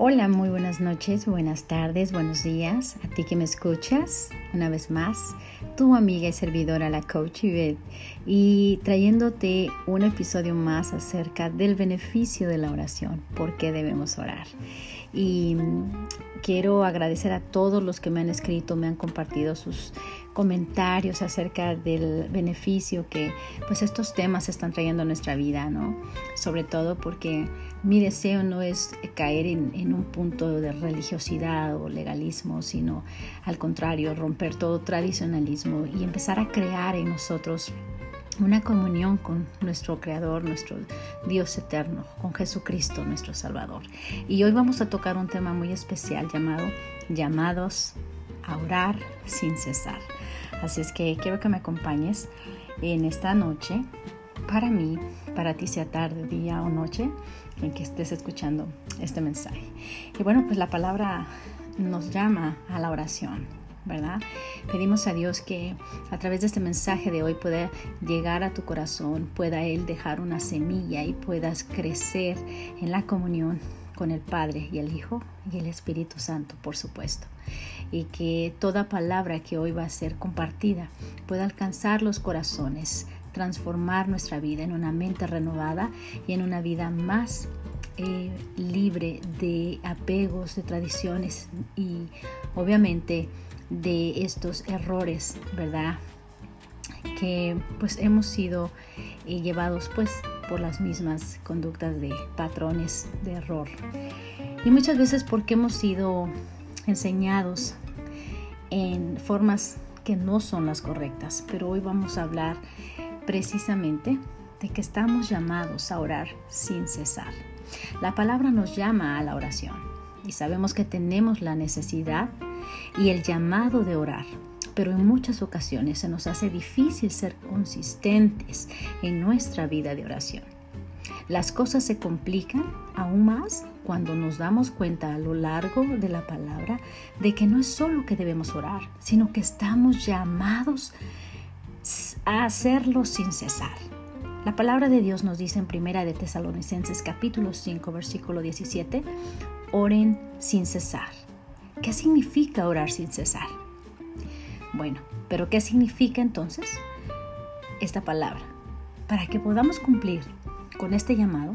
Hola, muy buenas noches, buenas tardes, buenos días. A ti que me escuchas, una vez más, tu amiga y servidora, la coach Yvette, y trayéndote un episodio más acerca del beneficio de la oración, por qué debemos orar. Y quiero agradecer a todos los que me han escrito, me han compartido sus comentarios acerca del beneficio que pues estos temas están trayendo a nuestra vida, ¿no? Sobre todo porque mi deseo no es caer en, en, un punto de religiosidad o legalismo, sino al contrario, romper todo tradicionalismo y empezar a crear en nosotros una comunión con nuestro Creador, nuestro Dios eterno, con Jesucristo, nuestro Salvador. Y hoy vamos a tocar un tema muy especial llamado llamados a orar sin cesar. Así es que quiero que me acompañes en esta noche. Para mí, para ti sea tarde, día o noche, en que estés escuchando este mensaje. Y bueno, pues la palabra nos llama a la oración, ¿verdad? Pedimos a Dios que a través de este mensaje de hoy pueda llegar a tu corazón, pueda Él dejar una semilla y puedas crecer en la comunión con el Padre y el Hijo y el Espíritu Santo, por supuesto. Y que toda palabra que hoy va a ser compartida pueda alcanzar los corazones, transformar nuestra vida en una mente renovada y en una vida más eh, libre de apegos, de tradiciones y obviamente de estos errores, ¿verdad? Que pues hemos sido eh, llevados pues por las mismas conductas de patrones de error. Y muchas veces porque hemos sido enseñados en formas que no son las correctas. Pero hoy vamos a hablar precisamente de que estamos llamados a orar sin cesar. La palabra nos llama a la oración y sabemos que tenemos la necesidad y el llamado de orar pero en muchas ocasiones se nos hace difícil ser consistentes en nuestra vida de oración. Las cosas se complican aún más cuando nos damos cuenta a lo largo de la palabra de que no es solo que debemos orar, sino que estamos llamados a hacerlo sin cesar. La palabra de Dios nos dice en Primera de Tesalonicenses capítulo 5 versículo 17, oren sin cesar. ¿Qué significa orar sin cesar? Bueno, pero ¿qué significa entonces esta palabra? Para que podamos cumplir con este llamado,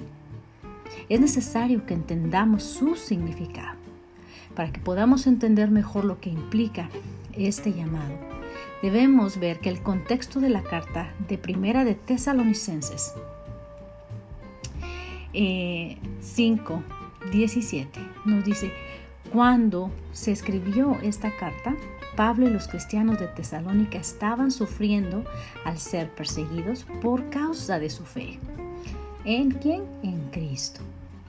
es necesario que entendamos su significado. Para que podamos entender mejor lo que implica este llamado, debemos ver que el contexto de la carta de Primera de Tesalonicenses 5, eh, 17 nos dice, cuando se escribió esta carta, Pablo y los cristianos de Tesalónica estaban sufriendo al ser perseguidos por causa de su fe. ¿En quién? En Cristo.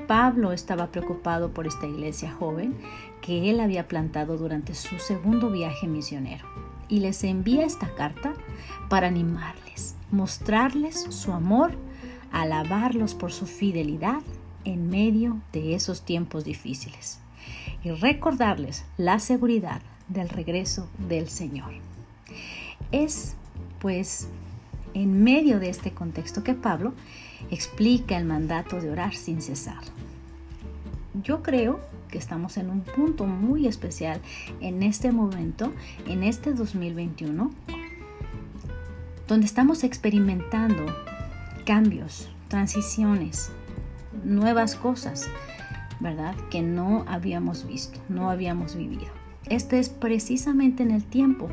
Pablo estaba preocupado por esta iglesia joven que él había plantado durante su segundo viaje misionero y les envía esta carta para animarles, mostrarles su amor, alabarlos por su fidelidad en medio de esos tiempos difíciles y recordarles la seguridad del regreso del Señor. Es pues en medio de este contexto que Pablo explica el mandato de orar sin cesar. Yo creo que estamos en un punto muy especial en este momento, en este 2021, donde estamos experimentando cambios, transiciones, nuevas cosas, ¿verdad? Que no habíamos visto, no habíamos vivido. Este es precisamente en el tiempo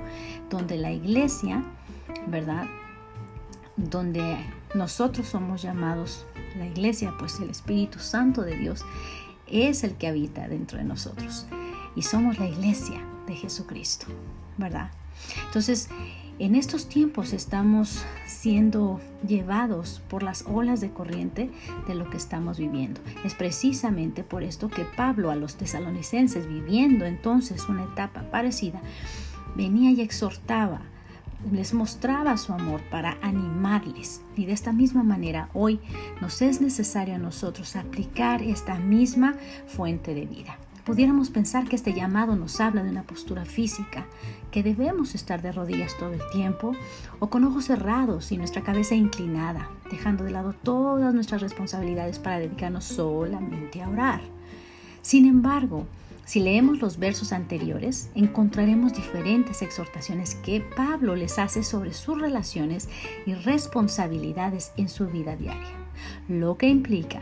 donde la iglesia, ¿verdad? Donde nosotros somos llamados, la iglesia, pues el Espíritu Santo de Dios es el que habita dentro de nosotros. Y somos la iglesia de Jesucristo, ¿verdad? Entonces, en estos tiempos estamos siendo llevados por las olas de corriente de lo que estamos viviendo. Es precisamente por esto que Pablo a los tesalonicenses, viviendo entonces una etapa parecida, venía y exhortaba, les mostraba su amor para animarles. Y de esta misma manera hoy nos es necesario a nosotros aplicar esta misma fuente de vida. Pudiéramos pensar que este llamado nos habla de una postura física, que debemos estar de rodillas todo el tiempo o con ojos cerrados y nuestra cabeza inclinada, dejando de lado todas nuestras responsabilidades para dedicarnos solamente a orar. Sin embargo, si leemos los versos anteriores, encontraremos diferentes exhortaciones que Pablo les hace sobre sus relaciones y responsabilidades en su vida diaria, lo que implica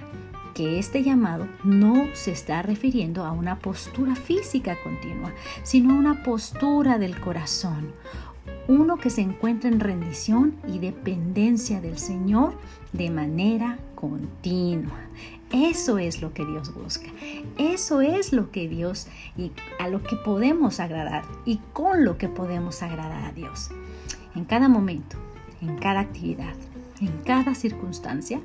que este llamado no se está refiriendo a una postura física continua, sino a una postura del corazón, uno que se encuentra en rendición y dependencia del Señor de manera continua. Eso es lo que Dios busca. Eso es lo que Dios y a lo que podemos agradar y con lo que podemos agradar a Dios. En cada momento, en cada actividad, en cada circunstancia,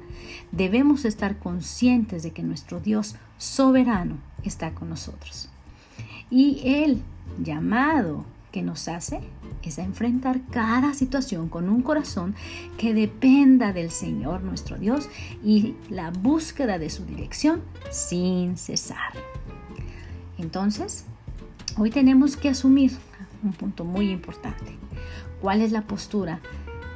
debemos estar conscientes de que nuestro Dios soberano está con nosotros. Y el llamado que nos hace es a enfrentar cada situación con un corazón que dependa del Señor nuestro Dios y la búsqueda de su dirección sin cesar. Entonces, hoy tenemos que asumir un punto muy importante. ¿Cuál es la postura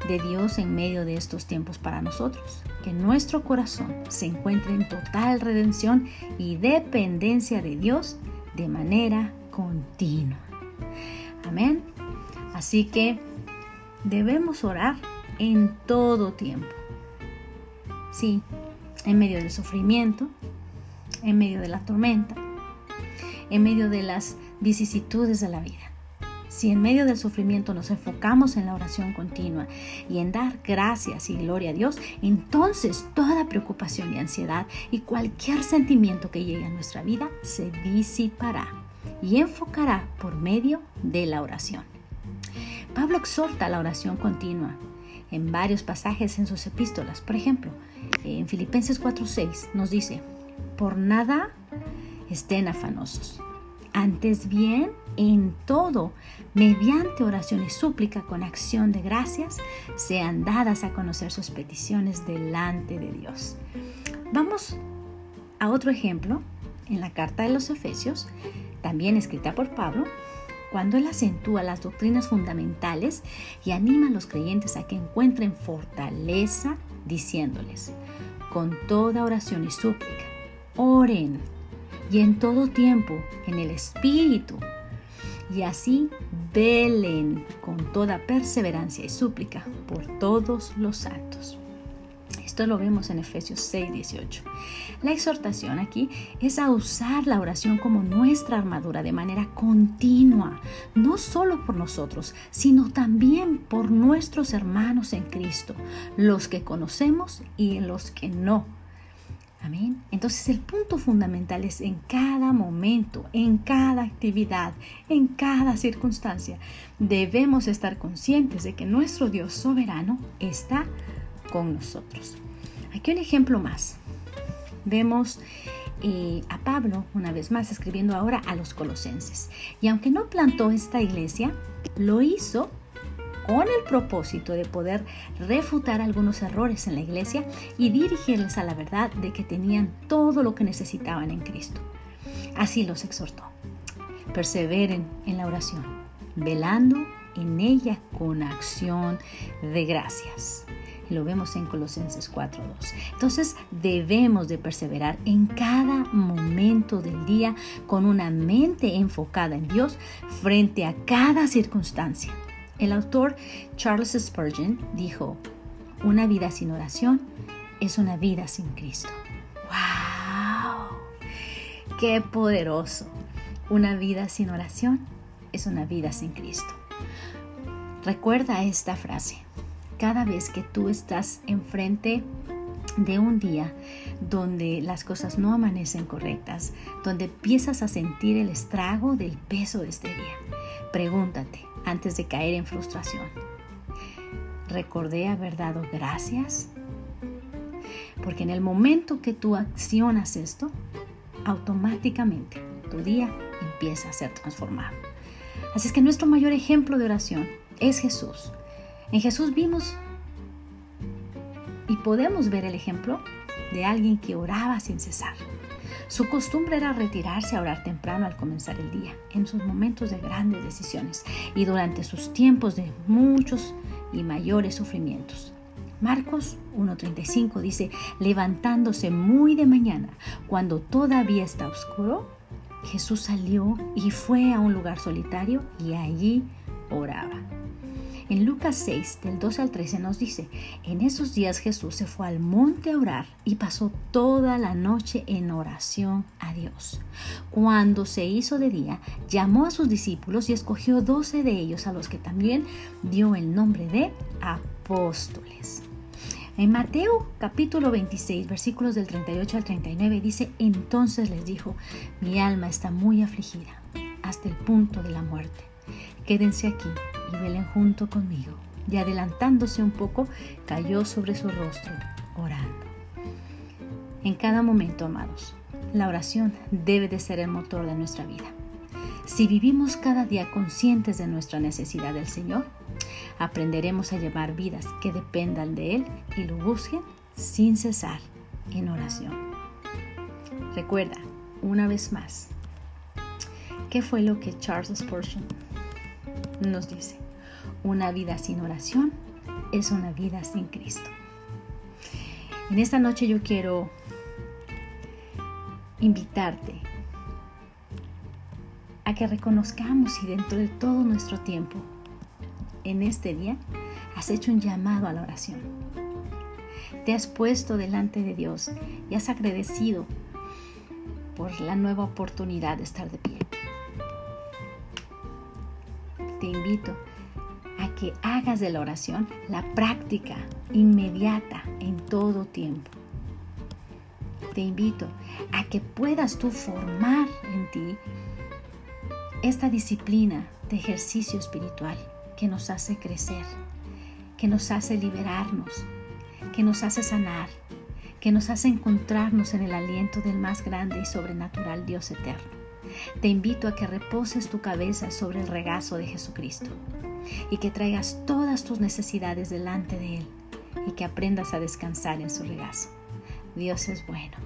de Dios en medio de estos tiempos para nosotros? Que nuestro corazón se encuentre en total redención y dependencia de Dios de manera continua. Amén. Así que debemos orar en todo tiempo. Sí, en medio del sufrimiento, en medio de la tormenta, en medio de las vicisitudes de la vida. Si en medio del sufrimiento nos enfocamos en la oración continua y en dar gracias y gloria a Dios, entonces toda preocupación y ansiedad y cualquier sentimiento que llegue a nuestra vida se disipará y enfocará por medio de la oración. Pablo exhorta a la oración continua en varios pasajes en sus epístolas. Por ejemplo, en Filipenses 4:6 nos dice, por nada estén afanosos. Antes bien, en todo, mediante oración y súplica con acción de gracias, sean dadas a conocer sus peticiones delante de Dios. Vamos a otro ejemplo en la carta de los Efesios, también escrita por Pablo, cuando Él acentúa las doctrinas fundamentales y anima a los creyentes a que encuentren fortaleza diciéndoles, con toda oración y súplica, oren y en todo tiempo en el Espíritu, y así velen con toda perseverancia y súplica por todos los santos. Esto lo vemos en Efesios 6, 18. La exhortación aquí es a usar la oración como nuestra armadura de manera continua, no solo por nosotros, sino también por nuestros hermanos en Cristo, los que conocemos y los que no. Entonces el punto fundamental es en cada momento, en cada actividad, en cada circunstancia, debemos estar conscientes de que nuestro Dios soberano está con nosotros. Aquí un ejemplo más. Vemos eh, a Pablo, una vez más, escribiendo ahora a los colosenses. Y aunque no plantó esta iglesia, lo hizo con el propósito de poder refutar algunos errores en la iglesia y dirigirles a la verdad de que tenían todo lo que necesitaban en Cristo. Así los exhortó. Perseveren en la oración, velando en ella con acción de gracias lo vemos en Colosenses 4.2. Entonces debemos de perseverar en cada momento del día con una mente enfocada en Dios frente a cada circunstancia. El autor Charles Spurgeon dijo, una vida sin oración es una vida sin Cristo. ¡Wow! ¡Qué poderoso! Una vida sin oración es una vida sin Cristo. Recuerda esta frase cada vez que tú estás enfrente de un día donde las cosas no amanecen correctas, donde empiezas a sentir el estrago del peso de este día, pregúntate antes de caer en frustración, ¿recordé haber dado gracias? Porque en el momento que tú accionas esto, automáticamente tu día empieza a ser transformado. Así es que nuestro mayor ejemplo de oración es Jesús. En Jesús vimos y podemos ver el ejemplo de alguien que oraba sin cesar. Su costumbre era retirarse a orar temprano al comenzar el día, en sus momentos de grandes decisiones y durante sus tiempos de muchos y mayores sufrimientos. Marcos 1.35 dice, levantándose muy de mañana, cuando todavía está oscuro, Jesús salió y fue a un lugar solitario y allí oraba. En Lucas 6, del 12 al 13 nos dice, en esos días Jesús se fue al monte a orar y pasó toda la noche en oración a Dios. Cuando se hizo de día, llamó a sus discípulos y escogió doce de ellos a los que también dio el nombre de apóstoles. En Mateo capítulo 26 versículos del 38 al 39 dice, entonces les dijo, mi alma está muy afligida hasta el punto de la muerte. Quédense aquí y velen junto conmigo. Y adelantándose un poco, cayó sobre su rostro, orando. En cada momento, amados, la oración debe de ser el motor de nuestra vida. Si vivimos cada día conscientes de nuestra necesidad del Señor, aprenderemos a llevar vidas que dependan de Él y lo busquen sin cesar en oración. Recuerda, una vez más, ¿qué fue lo que Charles Spurgeon nos dice, una vida sin oración es una vida sin Cristo. En esta noche yo quiero invitarte a que reconozcamos y dentro de todo nuestro tiempo, en este día, has hecho un llamado a la oración. Te has puesto delante de Dios y has agradecido por la nueva oportunidad de estar de pie te invito a que hagas de la oración la práctica inmediata en todo tiempo. Te invito a que puedas tú formar en ti esta disciplina de ejercicio espiritual que nos hace crecer, que nos hace liberarnos, que nos hace sanar, que nos hace encontrarnos en el aliento del más grande y sobrenatural Dios eterno. Te invito a que reposes tu cabeza sobre el regazo de Jesucristo y que traigas todas tus necesidades delante de Él y que aprendas a descansar en su regazo. Dios es bueno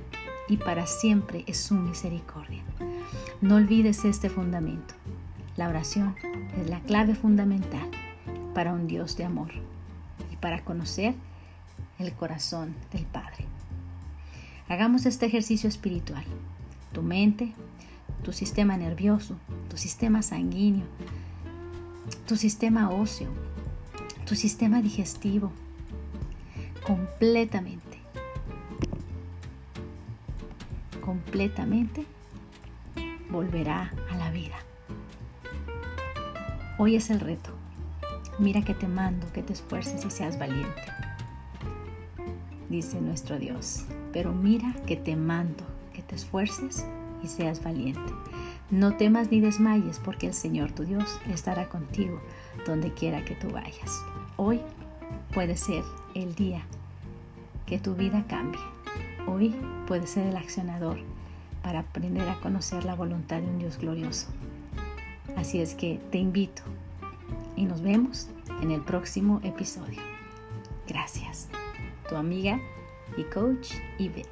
y para siempre es su misericordia. No olvides este fundamento. La oración es la clave fundamental para un Dios de amor y para conocer el corazón del Padre. Hagamos este ejercicio espiritual. Tu mente, tu sistema nervioso, tu sistema sanguíneo, tu sistema óseo, tu sistema digestivo, completamente, completamente volverá a la vida. Hoy es el reto. Mira que te mando que te esfuerces y seas valiente, dice nuestro Dios. Pero mira que te mando que te esfuerces y seas valiente. No temas ni desmayes porque el Señor tu Dios estará contigo donde quiera que tú vayas. Hoy puede ser el día que tu vida cambie. Hoy puede ser el accionador para aprender a conocer la voluntad de un Dios glorioso. Así es que te invito y nos vemos en el próximo episodio. Gracias. Tu amiga y coach Ibe.